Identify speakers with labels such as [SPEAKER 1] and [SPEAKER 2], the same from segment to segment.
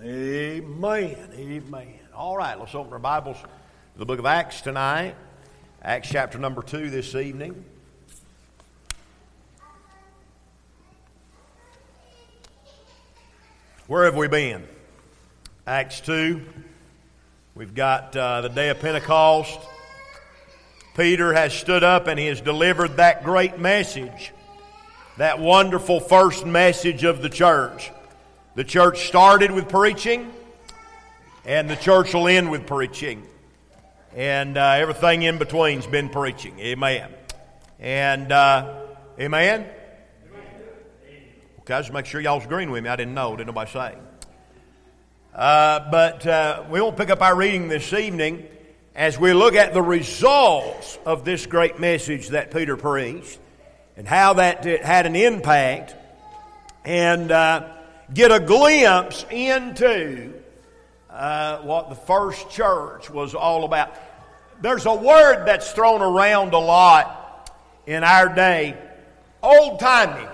[SPEAKER 1] Amen. Amen. All right, let's open our Bibles to the book of Acts tonight. Acts chapter number 2 this evening. Where have we been? Acts 2. We've got uh, the day of Pentecost. Peter has stood up and he has delivered that great message, that wonderful first message of the church. The church started with preaching, and the church will end with preaching. And uh, everything in between's been preaching. Amen. And, uh, amen? Okay, just make sure y'all's agreeing with me. I didn't know. Didn't nobody say. Uh, but uh, we won't pick up our reading this evening as we look at the results of this great message that Peter preached and how that had an impact and uh, get a glimpse into uh, what the first church was all about. There's a word that's thrown around a lot in our day old timey.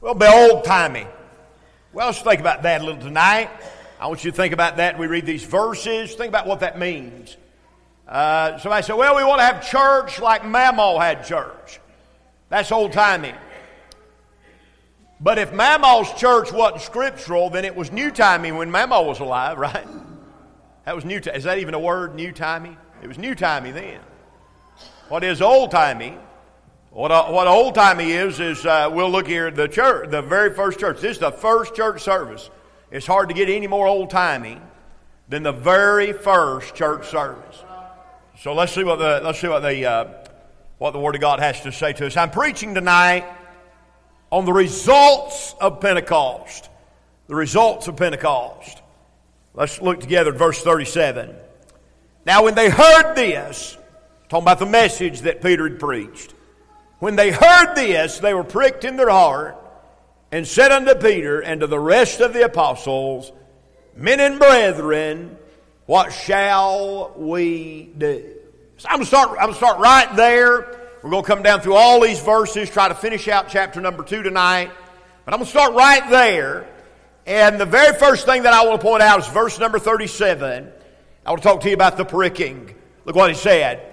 [SPEAKER 1] Well, be old timey. Well, let's think about that a little tonight. I want you to think about that. We read these verses. Think about what that means. Uh, somebody said, well, we want to have church like Mamaw had church. That's old timey. But if Mamaw's church wasn't scriptural, then it was new timey when Mamaw was alive, right? That was new. Is that even a word, new timey? It was new timey then. What is old timey? What, uh, what old timey is, is uh, we'll look here at the church, the very first church. This is the first church service. It's hard to get any more old timey than the very first church service. So let's see what the, let's see what the, uh, what the Word of God has to say to us. I'm preaching tonight on the results of Pentecost. The results of Pentecost. Let's look together at verse 37. Now, when they heard this, talking about the message that Peter had preached, when they heard this, they were pricked in their heart and said unto Peter and to the rest of the apostles, Men and brethren, what shall we do? So I'm going to start, I'm going to start right there. We're going to come down through all these verses, try to finish out chapter number two tonight. But I'm going to start right there. And the very first thing that I want to point out is verse number 37. I want to talk to you about the pricking. Look what he said.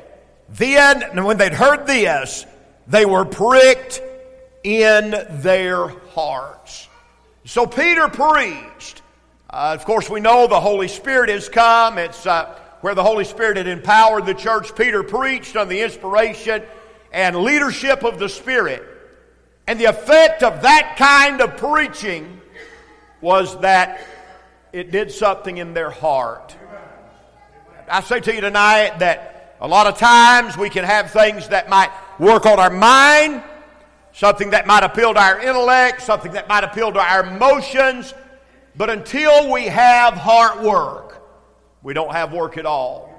[SPEAKER 1] Then, when they'd heard this, they were pricked in their hearts. So Peter preached. Uh, of course, we know the Holy Spirit has come. It's uh, where the Holy Spirit had empowered the church. Peter preached on the inspiration and leadership of the Spirit. And the effect of that kind of preaching was that it did something in their heart. I say to you tonight that a lot of times we can have things that might work on our mind, something that might appeal to our intellect, something that might appeal to our emotions. But until we have heart work, we don't have work at all.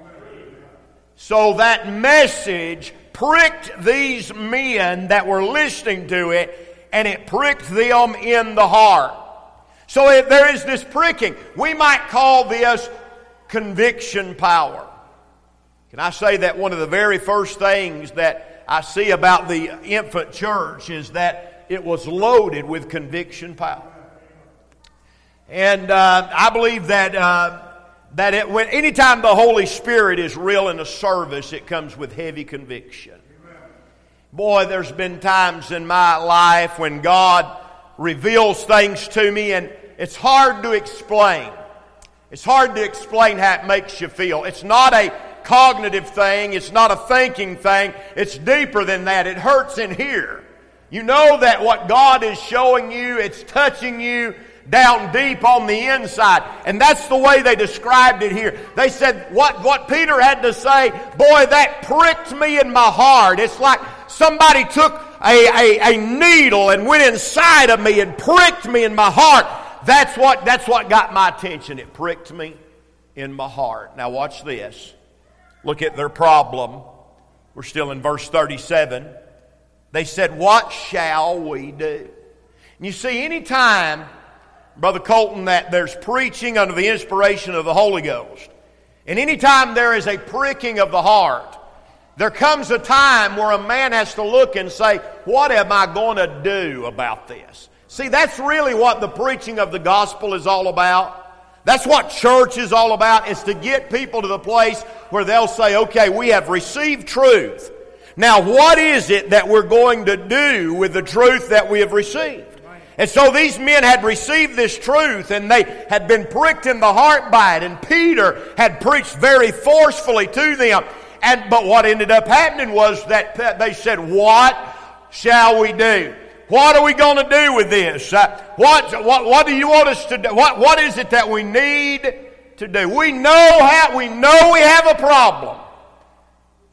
[SPEAKER 1] So that message pricked these men that were listening to it, and it pricked them in the heart. So if there is this pricking, we might call this conviction power. Can I say that one of the very first things that I see about the infant church is that it was loaded with conviction power. And uh, I believe that, uh, that it, when, anytime the Holy Spirit is real in a service, it comes with heavy conviction. Boy, there's been times in my life when God reveals things to me, and it's hard to explain. It's hard to explain how it makes you feel. It's not a cognitive thing, it's not a thinking thing, it's deeper than that. It hurts in here. You know that what God is showing you, it's touching you down deep on the inside. And that's the way they described it here. They said what, what Peter had to say, boy, that pricked me in my heart. It's like somebody took a, a, a needle and went inside of me and pricked me in my heart. That's what, that's what got my attention. It pricked me in my heart. Now watch this. Look at their problem. We're still in verse 37. They said, What shall we do? And you see, anytime, Brother Colton, that there's preaching under the inspiration of the Holy Ghost, and anytime there is a pricking of the heart, there comes a time where a man has to look and say, What am I going to do about this? See, that's really what the preaching of the gospel is all about. That's what church is all about, is to get people to the place where they'll say, okay, we have received truth. Now, what is it that we're going to do with the truth that we have received? And so these men had received this truth and they had been pricked in the heart by it. And Peter had preached very forcefully to them. And, but what ended up happening was that they said, What shall we do? What are we going to do with this? Uh, what, what, what do you want us to do? What, what is it that we need to do? We know how, we know we have a problem.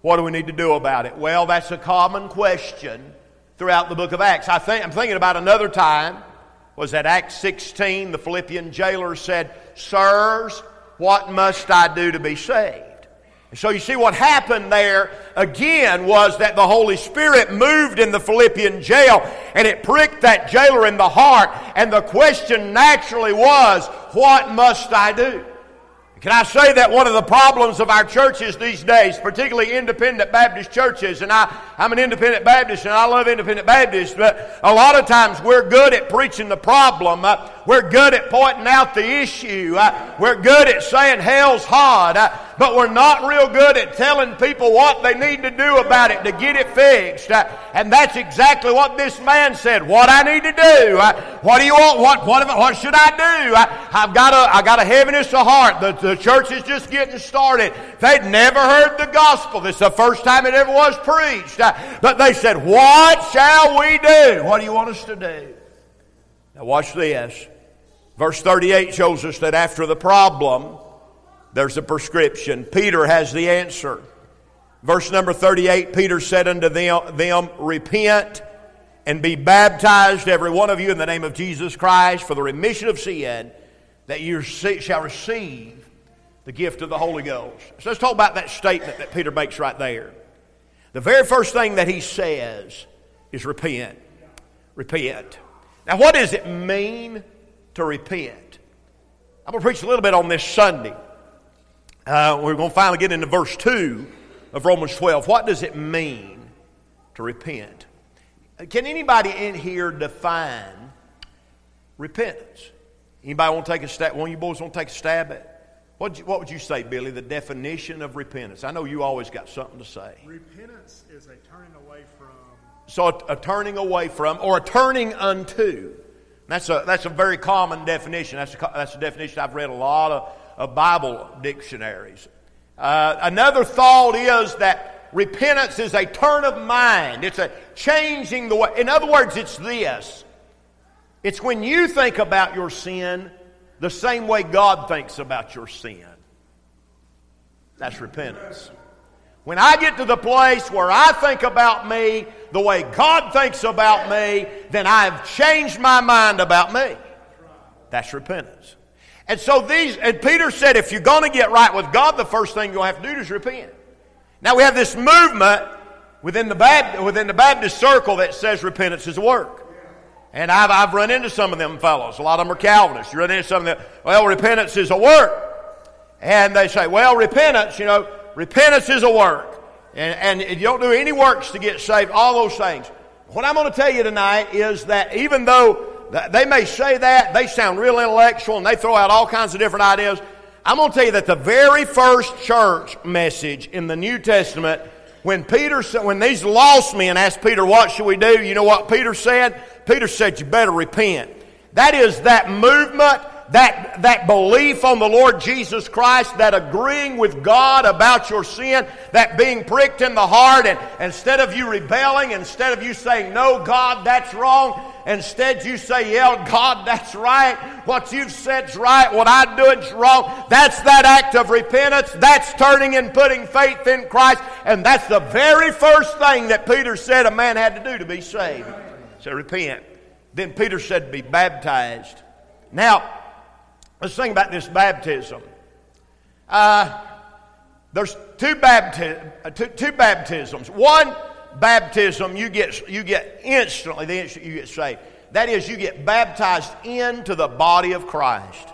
[SPEAKER 1] What do we need to do about it? Well, that's a common question throughout the book of Acts. I think, I'm thinking about another time, was that Acts 16, the Philippian jailer said, Sirs, what must I do to be saved? So you see what happened there again was that the Holy Spirit moved in the Philippian jail and it pricked that jailer in the heart and the question naturally was, what must I do? Can I say that one of the problems of our churches these days, particularly independent Baptist churches, and I, I'm an independent Baptist and I love independent Baptists, but a lot of times we're good at preaching the problem. Uh, we're good at pointing out the issue. Uh, we're good at saying hell's hot. Uh, but we're not real good at telling people what they need to do about it to get it fixed. Uh, and that's exactly what this man said. What I need to do. Uh, what do you want? What, what, what should I do? Uh, I've got a, I got a heaviness of heart. The, the church is just getting started. They'd never heard the gospel. This is the first time it ever was preached. But they said, What shall we do? What do you want us to do? Now, watch this. Verse 38 shows us that after the problem, there's a prescription. Peter has the answer. Verse number 38 Peter said unto them, them, Repent and be baptized, every one of you, in the name of Jesus Christ for the remission of sin, that you shall receive the gift of the Holy Ghost. So let's talk about that statement that Peter makes right there. The very first thing that he says is repent. Repent. Now, what does it mean to repent? I'm going to preach a little bit on this Sunday. Uh, we're going to finally get into verse 2 of Romans 12. What does it mean to repent? Can anybody in here define repentance? Anybody want to take a stab? One of you boys want to take a stab at? What, what would you say, Billy, the definition of repentance? I know you always got something to say.
[SPEAKER 2] Repentance is a turning away from.
[SPEAKER 1] So a, a turning away from, or a turning unto. That's a, that's a very common definition. That's a, that's a definition I've read a lot of of Bible dictionaries. Uh, another thought is that repentance is a turn of mind. It's a changing the way. In other words, it's this. It's when you think about your sin the same way God thinks about your sin. That's repentance. When I get to the place where I think about me the way God thinks about me, then I've changed my mind about me. That's repentance. And so these, and Peter said, if you're going to get right with God, the first thing you'll have to do is repent. Now we have this movement within the, Baptist, within the Baptist circle that says repentance is a work. And I've, I've run into some of them fellows. A lot of them are Calvinists. You run into some of them, well, repentance is a work. And they say, well, repentance, you know, repentance is a work. And, and you don't do any works to get saved, all those things. What I'm going to tell you tonight is that even though they may say that, they sound real intellectual, and they throw out all kinds of different ideas. I'm going to tell you that the very first church message in the New Testament, when Peter when these lost men asked Peter, "What should we do?" You know what Peter said? Peter said, "You better repent." That is that movement that, that belief on the Lord Jesus Christ, that agreeing with God about your sin, that being pricked in the heart, and instead of you rebelling, instead of you saying, No, God, that's wrong, instead you say, Yeah, God, that's right. What you've said's right. What I'm doing's wrong. That's that act of repentance. That's turning and putting faith in Christ. And that's the very first thing that Peter said a man had to do to be saved. So repent. Then Peter said, Be baptized. Now, Let's think about this baptism. Uh, there's two, bapti- uh, two, two baptisms. One baptism, you get, you get instantly, the instant you get saved. That is, you get baptized into the body of Christ.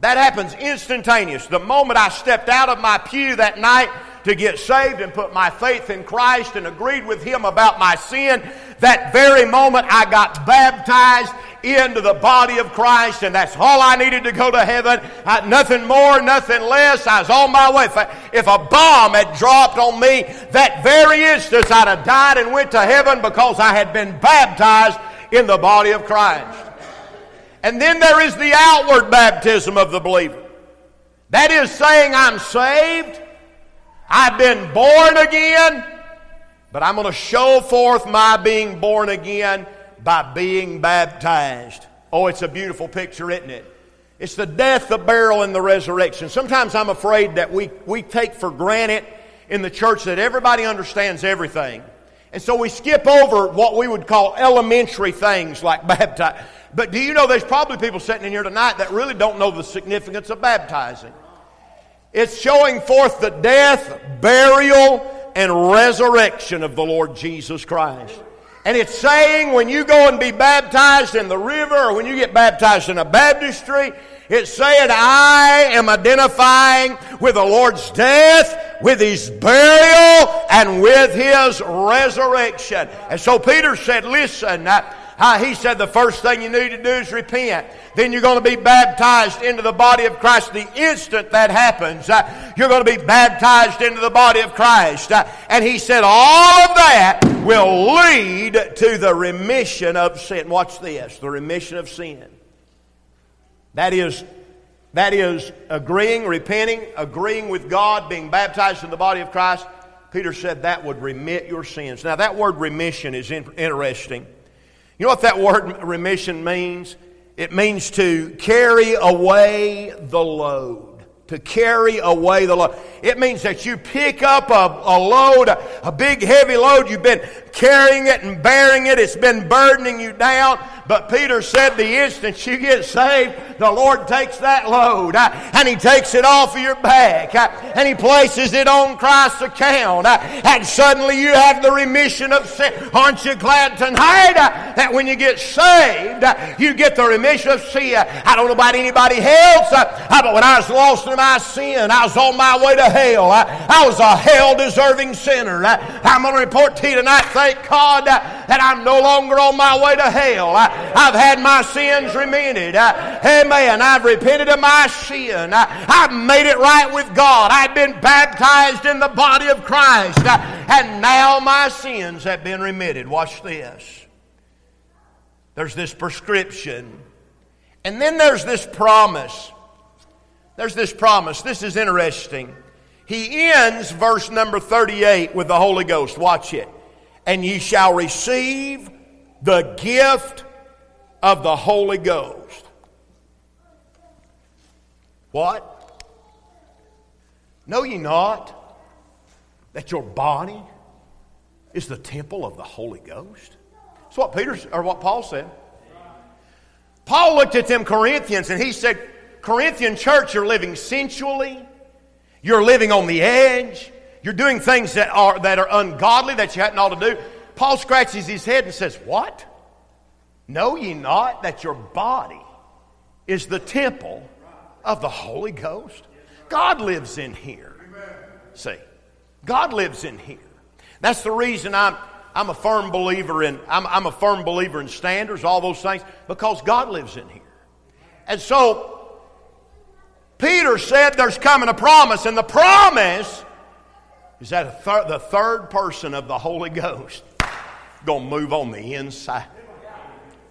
[SPEAKER 1] That happens instantaneous. The moment I stepped out of my pew that night to get saved and put my faith in Christ and agreed with Him about my sin, that very moment I got baptized into the body of Christ, and that's all I needed to go to heaven. I, nothing more, nothing less. I was on my way. If, if a bomb had dropped on me that very instant, I'd have died and went to heaven because I had been baptized in the body of Christ. And then there is the outward baptism of the believer. That is saying, I'm saved, I've been born again, but I'm going to show forth my being born again by being baptized. Oh, it's a beautiful picture, isn't it? It's the death, the burial, and the resurrection. Sometimes I'm afraid that we, we take for granted in the church that everybody understands everything. And so we skip over what we would call elementary things like baptize. But do you know there's probably people sitting in here tonight that really don't know the significance of baptizing? It's showing forth the death, burial, and resurrection of the Lord Jesus Christ. And it's saying when you go and be baptized in the river or when you get baptized in a baptistry, it's saying, I am identifying with the Lord's death, with His burial, and with His resurrection. And so Peter said, listen, uh, he said the first thing you need to do is repent. Then you're going to be baptized into the body of Christ. The instant that happens, uh, you're going to be baptized into the body of Christ. Uh, and he said all of that will lead to the remission of sin. Watch this the remission of sin. That is, that is agreeing, repenting, agreeing with God, being baptized in the body of Christ. Peter said that would remit your sins. Now, that word remission is interesting. You know what that word remission means? It means to carry away the load to carry away the load. It means that you pick up a, a load, a, a, big heavy load. You've been carrying it and bearing it. It's been burdening you down. But Peter said the instant you get saved, the Lord takes that load uh, and He takes it off of your back uh, and He places it on Christ's account. Uh, and suddenly you have the remission of sin. Aren't you glad tonight uh, that when you get saved, uh, you get the remission of sin? I don't know about anybody else, uh, but when I was lost in my sin, I was on my way to hell. I was a hell deserving sinner. I'm going to report to you tonight, thank God, that I'm no longer on my way to hell. I've had my sins remitted. Amen. I've repented of my sin. I've made it right with God. I've been baptized in the body of Christ. And now my sins have been remitted. Watch this. There's this prescription. And then there's this promise. There's this promise. This is interesting. He ends verse number 38 with the Holy Ghost. Watch it. And ye shall receive the gift of the Holy Ghost. What? Know ye not that your body is the temple of the Holy Ghost? That's what Peter or what Paul said. Paul looked at them Corinthians and he said, Corinthian church, you're living sensually, you're living on the edge, you're doing things that are that are ungodly that you hadn't ought to do. Paul scratches his head and says, What? Know ye not that your body is the temple of the Holy Ghost? God lives in here. See, God lives in here. That's the reason I'm, I'm a firm believer in I'm, I'm a firm believer in standards, all those things, because God lives in here. And so Peter said there's coming a promise, and the promise is that the third person of the Holy Ghost to move on the inside.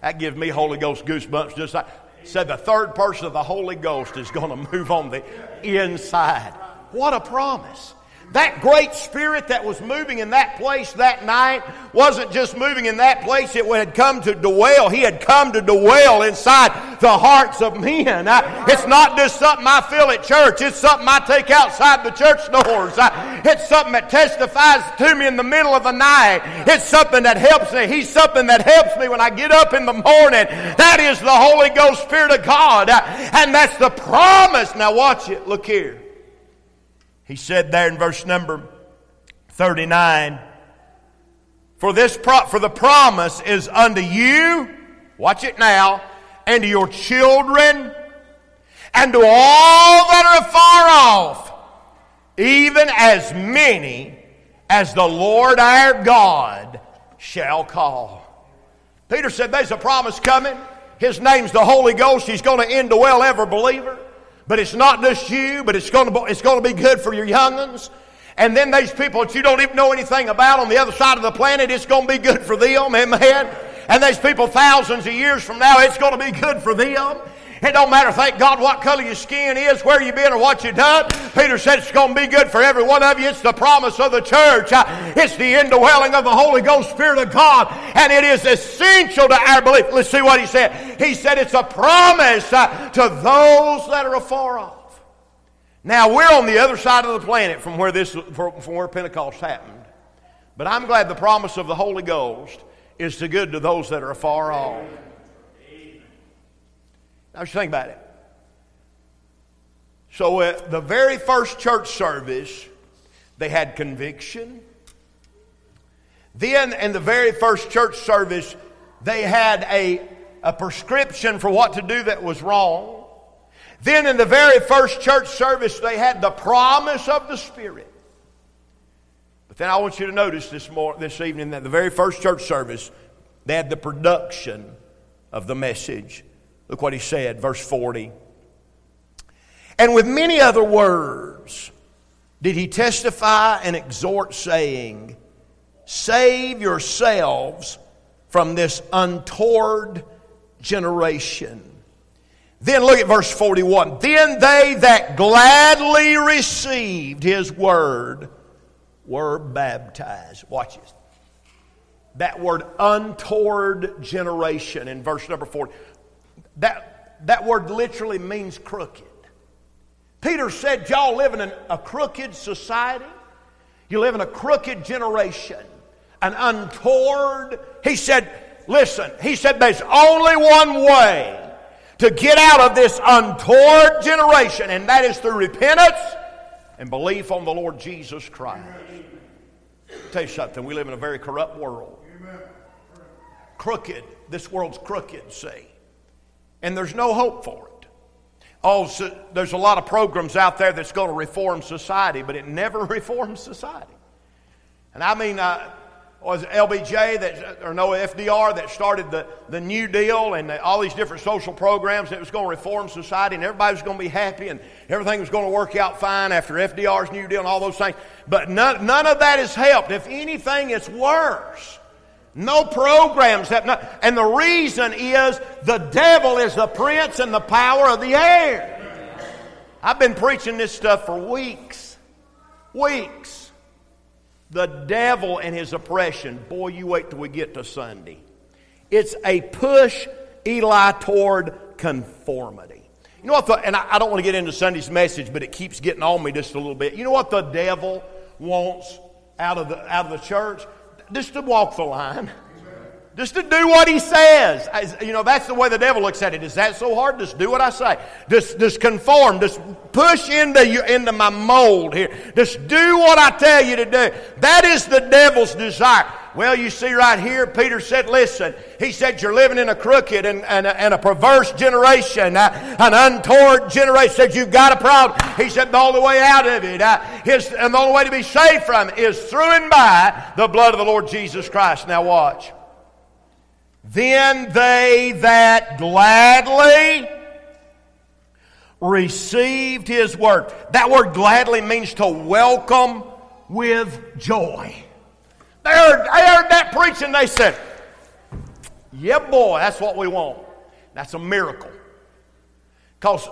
[SPEAKER 1] That gives me Holy Ghost goosebumps just like said the third person of the Holy Ghost is going to move on the inside. What a promise. That great spirit that was moving in that place that night wasn't just moving in that place, it had come to dwell. He had come to dwell inside the hearts of men. It's not just something I feel at church, it's something I take outside the church doors. It's something that testifies to me in the middle of the night. It's something that helps me. He's something that helps me when I get up in the morning. That is the Holy Ghost Spirit of God. And that's the promise. Now watch it. Look here. He said there in verse number 39, for this pro- for the promise is unto you, watch it now, and to your children, and to all that are far off, even as many as the Lord our God shall call. Peter said, There's a promise coming. His name's the Holy Ghost. He's going to indwell every believer. But it's not just you, but it's going to, be, it's going to be good for your young'uns. And then these people that you don't even know anything about on the other side of the planet, it's going to be good for them. Amen. And these people thousands of years from now, it's going to be good for them. It don't matter, thank God, what color your skin is, where you been, or what you done. Peter said it's going to be good for every one of you. It's the promise of the church. Uh, it's the indwelling of the Holy Ghost Spirit of God. And it is essential to our belief. Let's see what he said. He said it's a promise uh, to those that are afar off. Now, we're on the other side of the planet from where, this, from where Pentecost happened. But I'm glad the promise of the Holy Ghost is to good to those that are afar off. Now, just think about it. So, the very first church service, they had conviction. Then, in the very first church service, they had a, a prescription for what to do that was wrong. Then, in the very first church service, they had the promise of the Spirit. But then I want you to notice this, more, this evening that the very first church service, they had the production of the message. Look what he said, verse 40. And with many other words did he testify and exhort, saying, Save yourselves from this untoward generation. Then look at verse 41. Then they that gladly received his word were baptized. Watch this. That word untoward generation in verse number 40. That, that word literally means crooked. Peter said, Y'all live in an, a crooked society. You live in a crooked generation, an untoward. He said, Listen, he said, There's only one way to get out of this untoward generation, and that is through repentance and belief on the Lord Jesus Christ. Tell you something, we live in a very corrupt world. Crooked. This world's crooked, see and there's no hope for it. Oh, so there's a lot of programs out there that's going to reform society, but it never reforms society. And I mean, uh, was LBJ that, or no FDR that started the, the New Deal and the, all these different social programs that was going to reform society and everybody was going to be happy and everything was going to work out fine after FDR's New Deal and all those things. But none, none of that has helped. If anything, it's worse. No programs. And the reason is the devil is the prince and the power of the air. I've been preaching this stuff for weeks. Weeks. The devil and his oppression. Boy, you wait till we get to Sunday. It's a push Eli toward conformity. You know what? The, and I, I don't want to get into Sunday's message, but it keeps getting on me just a little bit. You know what the devil wants out of the, out of the church? Just to walk the line. Just to do what he says. You know, that's the way the devil looks at it. Is that so hard? Just do what I say. Just, just conform. Just push into, into my mold here. Just do what I tell you to do. That is the devil's desire. Well, you see right here, Peter said, listen, he said, you're living in a crooked and, and, a, and a perverse generation, uh, an untoward generation. He said, you've got a problem. He said, the only way out of it, uh, his, and the only way to be saved from it is through and by the blood of the Lord Jesus Christ. Now watch. Then they that gladly received his word. That word gladly means to welcome with joy. They heard, they heard that preaching, they said, Yeah, boy, that's what we want. That's a miracle. Because